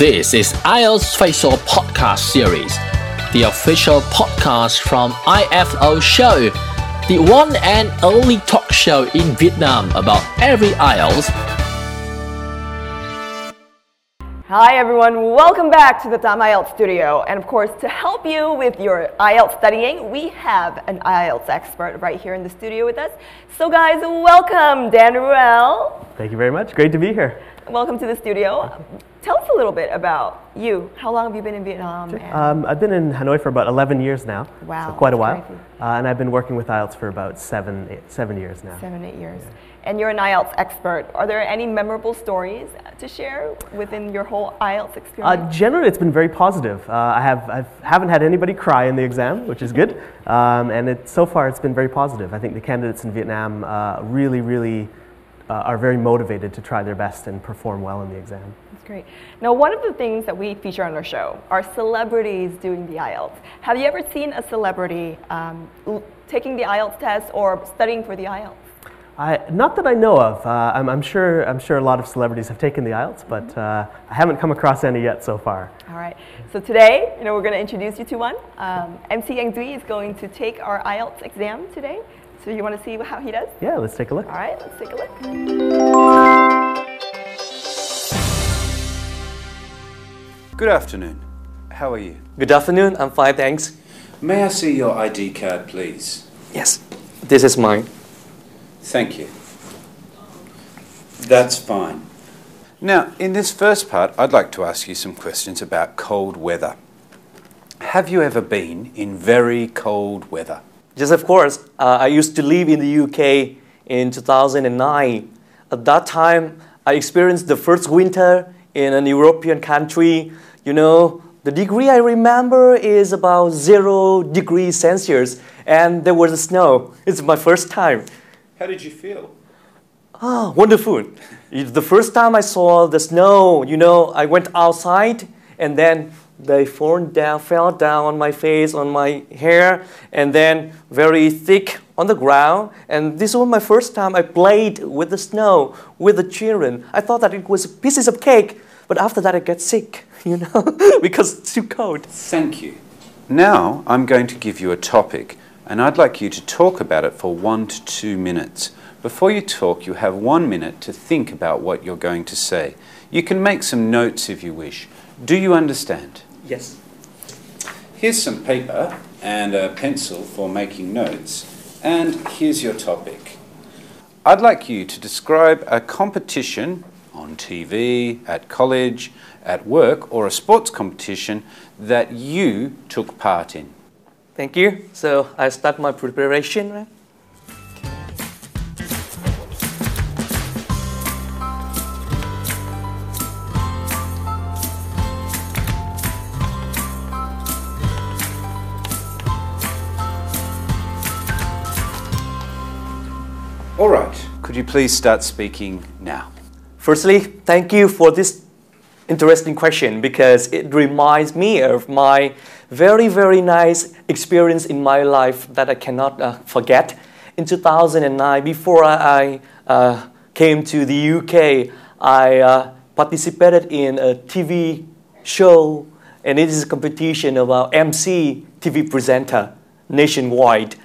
This is IELTS Facial Podcast Series, the official podcast from IFO Show, the one and only talk show in Vietnam about every IELTS. Hi everyone, welcome back to the Tam IELTS studio. And of course, to help you with your IELTS studying, we have an IELTS expert right here in the studio with us. So guys, welcome Daniel. Thank you very much. Great to be here. Welcome to the studio. Tell us a little bit about you. How long have you been in Vietnam? and- Um, I've been in Hanoi for about 11 years now. Wow, So quite a while. Uh, and I've been working with IELTS for about seven, eight, seven years now. Seven, eight years. And you're an IELTS expert. Are there any memorable stories to share within your whole IELTS Uh, experience? generally, it's been very positive. Uh, I have, I've, haven't had anybody cry in the exam, which is good. Um, and it, so far, it's been very positive. I think the candidates in Vietnam uh, really, really uh, are very motivated to try their best and perform well in the exam. Great. Now, one of the things that we feature on our show are celebrities doing the IELTS. Have you ever seen a celebrity um, l- taking the IELTS test or studying for the IELTS? I, not that I know of. Uh, I'm, I'm, sure, I'm sure a lot of celebrities have taken the IELTS, but uh, I haven't come across any yet so far. All right. So today, you know, we're going to introduce you to one. Um, MC Anh Duy is going to take our IELTS exam today. So you want to see how he does? Yeah, let's take a look. All right, let's take a look. Good afternoon. How are you? Good afternoon. I'm fine, thanks. May I see your ID card, please? Yes, this is mine. Thank you. That's fine. Now, in this first part, I'd like to ask you some questions about cold weather. Have you ever been in very cold weather? Yes, of course. Uh, I used to live in the UK in 2009. At that time, I experienced the first winter in an European country. You know, the degree I remember is about zero degrees Celsius, and there was snow. It's my first time. How did you feel? Ah, wonderful. It's the first time I saw the snow, you know, I went outside and then they fall down, fell down on my face, on my hair, and then very thick on the ground. And this was my first time I played with the snow with the children. I thought that it was pieces of cake, but after that I got sick, you know, because it's too cold. Thank you. Now, I'm going to give you a topic, and I'd like you to talk about it for one to two minutes. Before you talk, you have one minute to think about what you're going to say. You can make some notes if you wish. Do you understand? Yes. Here's some paper and a pencil for making notes, and here's your topic. I'd like you to describe a competition on TV, at college, at work, or a sports competition that you took part in. Thank you. So I start my preparation. Right? All right, could you please start speaking now? Firstly, thank you for this interesting question because it reminds me of my very, very nice experience in my life that I cannot uh, forget. In 2009, before I uh, came to the UK, I uh, participated in a TV show, and it is a competition about MC TV presenter nationwide.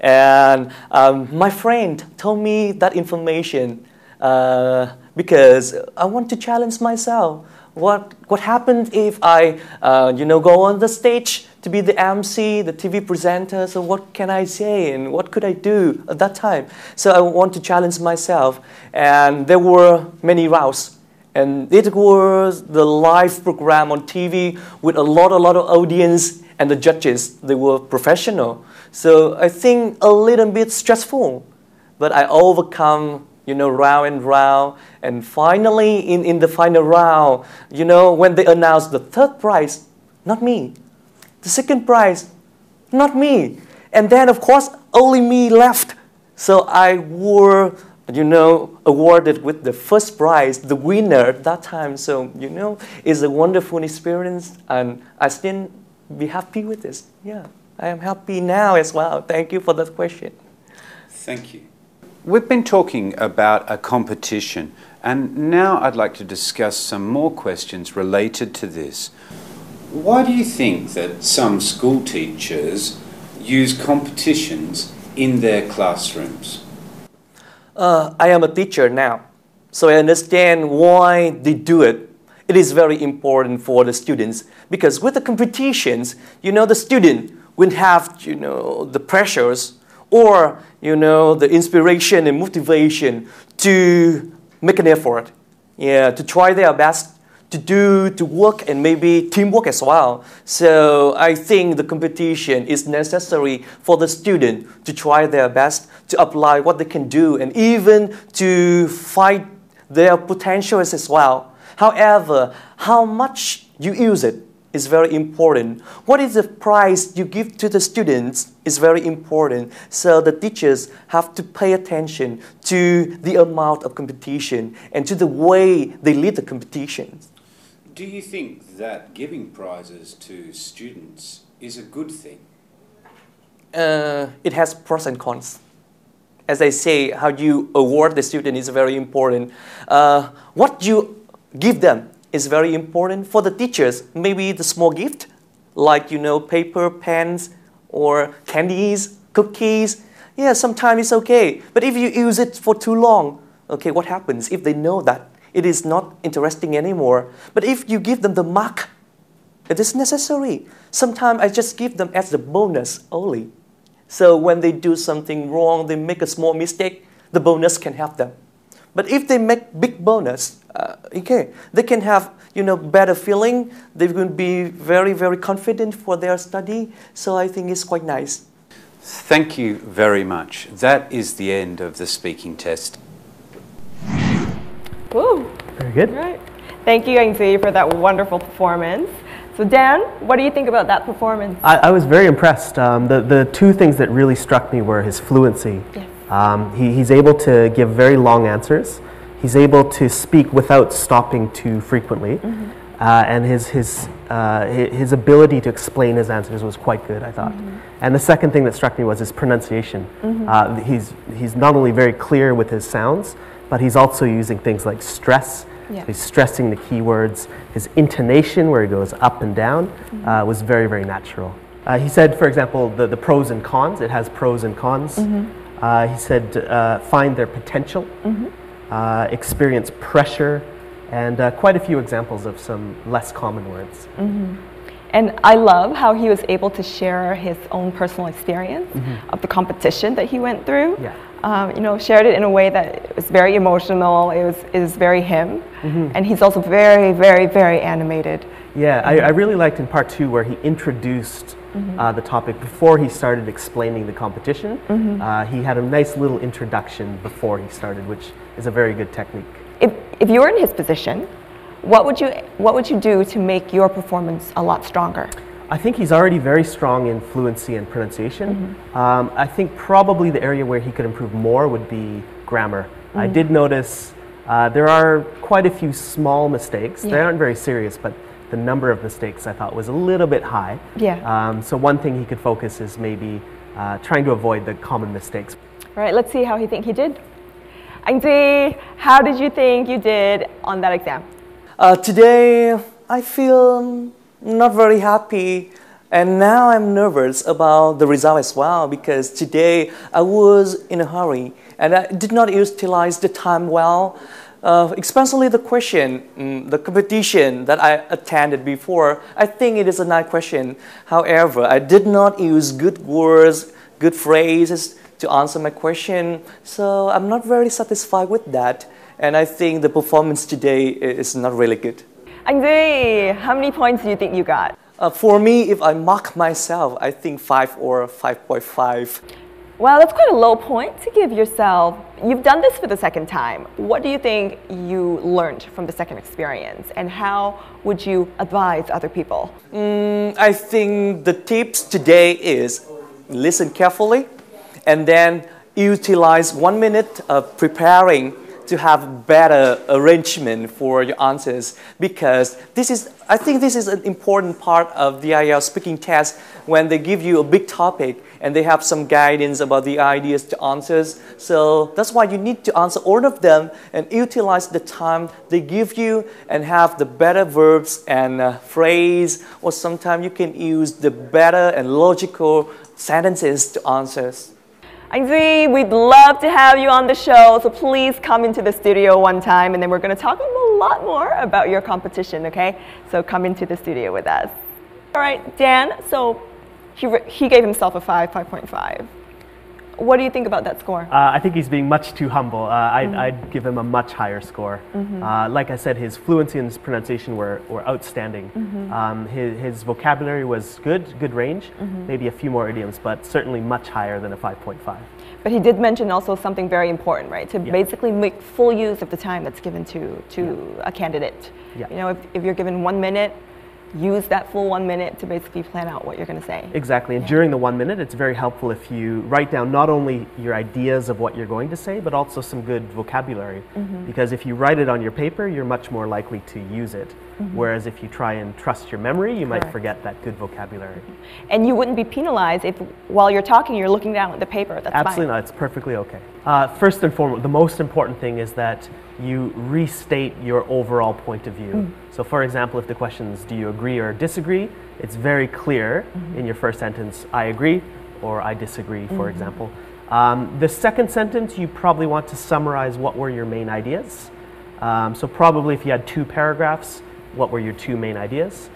And um, my friend told me that information uh, because I want to challenge myself. What, what happened if I, uh, you know, go on the stage to be the MC, the TV presenter? So what can I say and what could I do at that time? So I want to challenge myself. And there were many routes. And it was the live program on TV with a lot, a lot of audience and the judges. They were professional. So I think a little bit stressful, but I overcome, you know, round and round. And finally, in, in the final round, you know, when they announced the third prize, not me. The second prize, not me. And then, of course, only me left. So I were, you know, awarded with the first prize, the winner at that time. So, you know, it's a wonderful experience, and I still be happy with this. Yeah, I am happy now as well. Thank you for that question. Thank you. We've been talking about a competition, and now I'd like to discuss some more questions related to this. Why do you think that some school teachers use competitions in their classrooms? Uh, I am a teacher now, so I understand why they do it. It is very important for the students because with the competitions, you know, the student will have, you know, the pressures or, you know, the inspiration and motivation to make an effort, yeah, to try their best to do to work and maybe teamwork as well. So I think the competition is necessary for the student to try their best to apply what they can do and even to fight their potentials as well. However, how much you use it is very important. What is the price you give to the students is very important. So the teachers have to pay attention to the amount of competition and to the way they lead the competitions. Do you think that giving prizes to students is a good thing? Uh, it has pros and cons. As I say, how you award the student is very important. Uh, what you give them is very important. For the teachers, maybe the small gift, like you know, paper, pens, or candies, cookies. Yeah, sometimes it's okay. But if you use it for too long, okay, what happens if they know that it is not interesting anymore. But if you give them the mark, it is necessary. Sometimes I just give them as the bonus only. So when they do something wrong, they make a small mistake, the bonus can help them. But if they make big bonus, uh, okay, they can have you know better feeling. They will be very very confident for their study. So I think it's quite nice. Thank you very much. That is the end of the speaking test. Woo. Very good. Right. Thank you, Anh Duy, for that wonderful performance. So, Dan, what do you think about that performance? I, I was very impressed. Um, the, the two things that really struck me were his fluency. Yes. Um, he, he's able to give very long answers. He's able to speak without stopping too frequently. Mm-hmm. Uh, and his, his, uh, hi- his ability to explain his answers was quite good, I thought. Mm-hmm. And the second thing that struck me was his pronunciation. Uh, he's, he's not only very clear with his sounds, but he's also using things like stress. Yeah. He's stressing the keywords. His intonation, where he goes up and down, Mm-hmm. uh, was very, very natural. Uh, he said, for example, the, the pros and cons, it has pros and cons. Mm-hmm. Uh, he said, uh, find their potential, uh, experience pressure, and uh, quite a few examples of some less common words. And I love how he was able to share his own personal experience of the competition that he went through. Yeah. Um, you know, shared it in a way that was very emotional. It was is very him, and he's also very, very, very animated. Yeah, I, I really liked in part two where he introduced uh, the topic before he started explaining the competition. Uh, he had a nice little introduction before he started, which is a very good technique. If if you were in his position, what would you what would you do to make your performance a lot stronger? I think he's already very strong in fluency and pronunciation. Um, I think probably the area where he could improve more would be grammar. I did notice uh, there are quite a few small mistakes. They aren't very serious, but the number of mistakes I thought was a little bit high. Yeah. Um, so one thing he could focus is maybe uh, trying to avoid the common mistakes. All right, let's see how he think he did. Anh Duy, how did you think you did on that exam? Uh, today, I feel not very happy, and now I'm nervous about the result as well because today I was in a hurry and I did not utilize the time well. Uh, especially the question, mm, the competition that I attended before, I think it is a nice question. However, I did not use good words, good phrases to answer my question, so I'm not very satisfied with that. And I think the performance today is not really good. Anh Duy, how many points do you think you got? Uh, for me, if I mark myself, I think 5 or 5.5. Well, that's quite a low point to give yourself. You've done this for the second time. What do you think you learned from the second experience, and how would you advise other people? Mm, I think the tips today is listen carefully and then utilize one minute of preparing to have better arrangement for your answers because this is I think this is an important part of the IELTS speaking test when they give you a big topic and they have some guidance about the ideas to answers. So that's why you need to answer all of them and utilize the time they give you and have the better verbs and uh, phrase or sometimes you can use the better and logical sentences to answers. Anh Duy, we'd love to have you on the show, so please come into the studio one time and then we're going to talk a lot more about your competition, okay? So come into the studio with us. All right, Dan, so he, he gave himself a 5, 5.5. What do you think about that score? Uh, I think he's being much too humble. Uh, I'd, mm-hmm. I'd, give him a much higher score. Mm-hmm. Uh, like I said, his fluency and his pronunciation were, were outstanding. Mm-hmm. Um, his, his, vocabulary was good, good range, mm-hmm. maybe a few more idioms, but certainly much higher than a 5.5. But he did mention also something very important, right? To yeah. basically make full use of the time that's given to, to yeah. a candidate. Yeah. You know, if, if you're given one minute, use that full one minute to basically plan out what you're going to say. Exactly. And yeah. during the one minute, it's very helpful if you write down not only your ideas of what you're going to say, but also some good vocabulary. Mm-hmm. Because if you write it on your paper, you're much more likely to use it. Mm-hmm. Whereas if you try and trust your memory, you Correct. might forget that good vocabulary. And you wouldn't be penalized if while you're talking, you're looking down at the paper. That's Absolutely fine. not. It's perfectly okay. Uh, first and foremost, the most important thing is that you restate your overall point of view. Mm. So, for example, if the question is, do you agree or disagree? It's very clear mm-hmm. in your first sentence, I agree or I disagree, for mm-hmm. example. Um, the second sentence, you probably want to summarize what were your main ideas. Um, so, probably if you had two paragraphs, what were your two main ideas?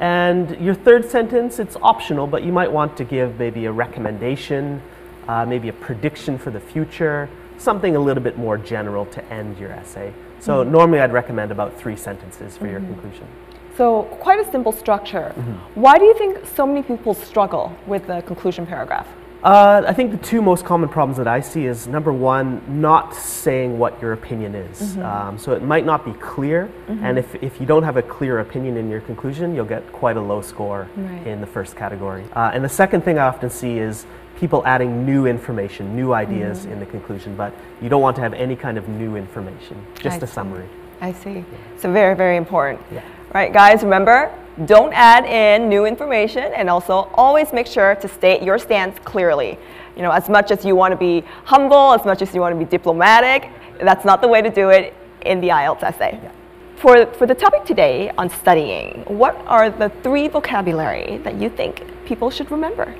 And your third sentence, it's optional, but you might want to give maybe a recommendation, uh, maybe a prediction for the future, something a little bit more general to end your essay. So mm-hmm. normally I'd recommend about three sentences for mm-hmm. your conclusion. So quite a simple structure. Mm-hmm. Why do you think so many people struggle with the conclusion paragraph? Uh, I think the two most common problems that I see is number one, not saying what your opinion is. Mm-hmm. Um, so it might not be clear, mm-hmm. and if, if you don't have a clear opinion in your conclusion, you'll get quite a low score right. in the first category. Uh, and the second thing I often see is people adding new information, new ideas mm-hmm. in the conclusion, but you don't want to have any kind of new information, just I a see. summary. I see. Yeah. So very, very important. Yeah. Right, guys, remember, don't add in new information and also always make sure to state your stance clearly. You know, as much as you want to be humble, as much as you want to be diplomatic, that's not the way to do it in the IELTS essay. Yeah. For, for the topic today on studying, what are the three vocabulary that you think people should remember?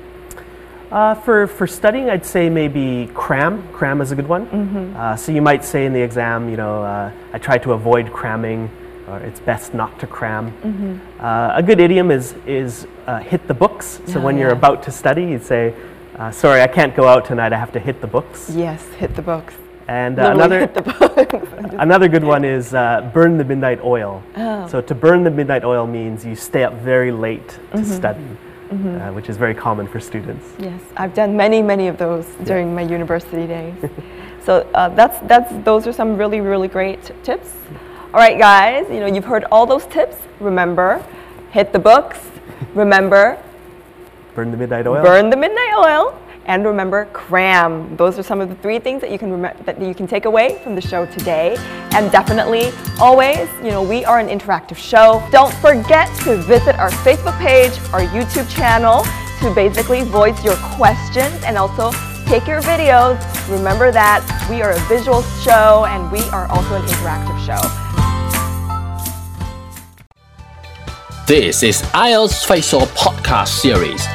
Uh, for, for studying, I'd say maybe cram. Cram is a good one. Mm-hmm. Uh, so you might say in the exam, you know, uh, I try to avoid cramming or it's best not to cram. Mm-hmm. Uh, a good idiom is, is uh, hit the books. So oh, when you're about to study, you say, uh, sorry, I can't go out tonight, I have to hit the books. Yes, hit the books. And uh, another, another good one is uh, burn the midnight oil. Oh. So to burn the midnight oil means you stay up very late to mm-hmm. study. Mm-hmm. Uh, which is very common for students. Yes, I've done many, many of those during yeah. my university days. so that's, that's, those are some really, really great tips. All right, guys, you know, you've heard all those tips. Remember, hit the books. Remember, burn the midnight oil. Burn the midnight oil. And remember, cram. Those are some of the three things that you can rem- that you can take away from the show today. And definitely, always, you know, we are an interactive show. Don't forget to visit our Facebook page, our YouTube channel, to basically voice your questions and also take your videos. Remember that we are a visual show and we are also an interactive show. This is IELTS Facial Podcast Series,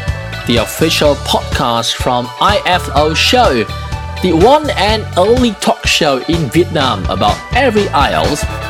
the official podcast from IFO Show, the one and only talk show in Vietnam about every IELTS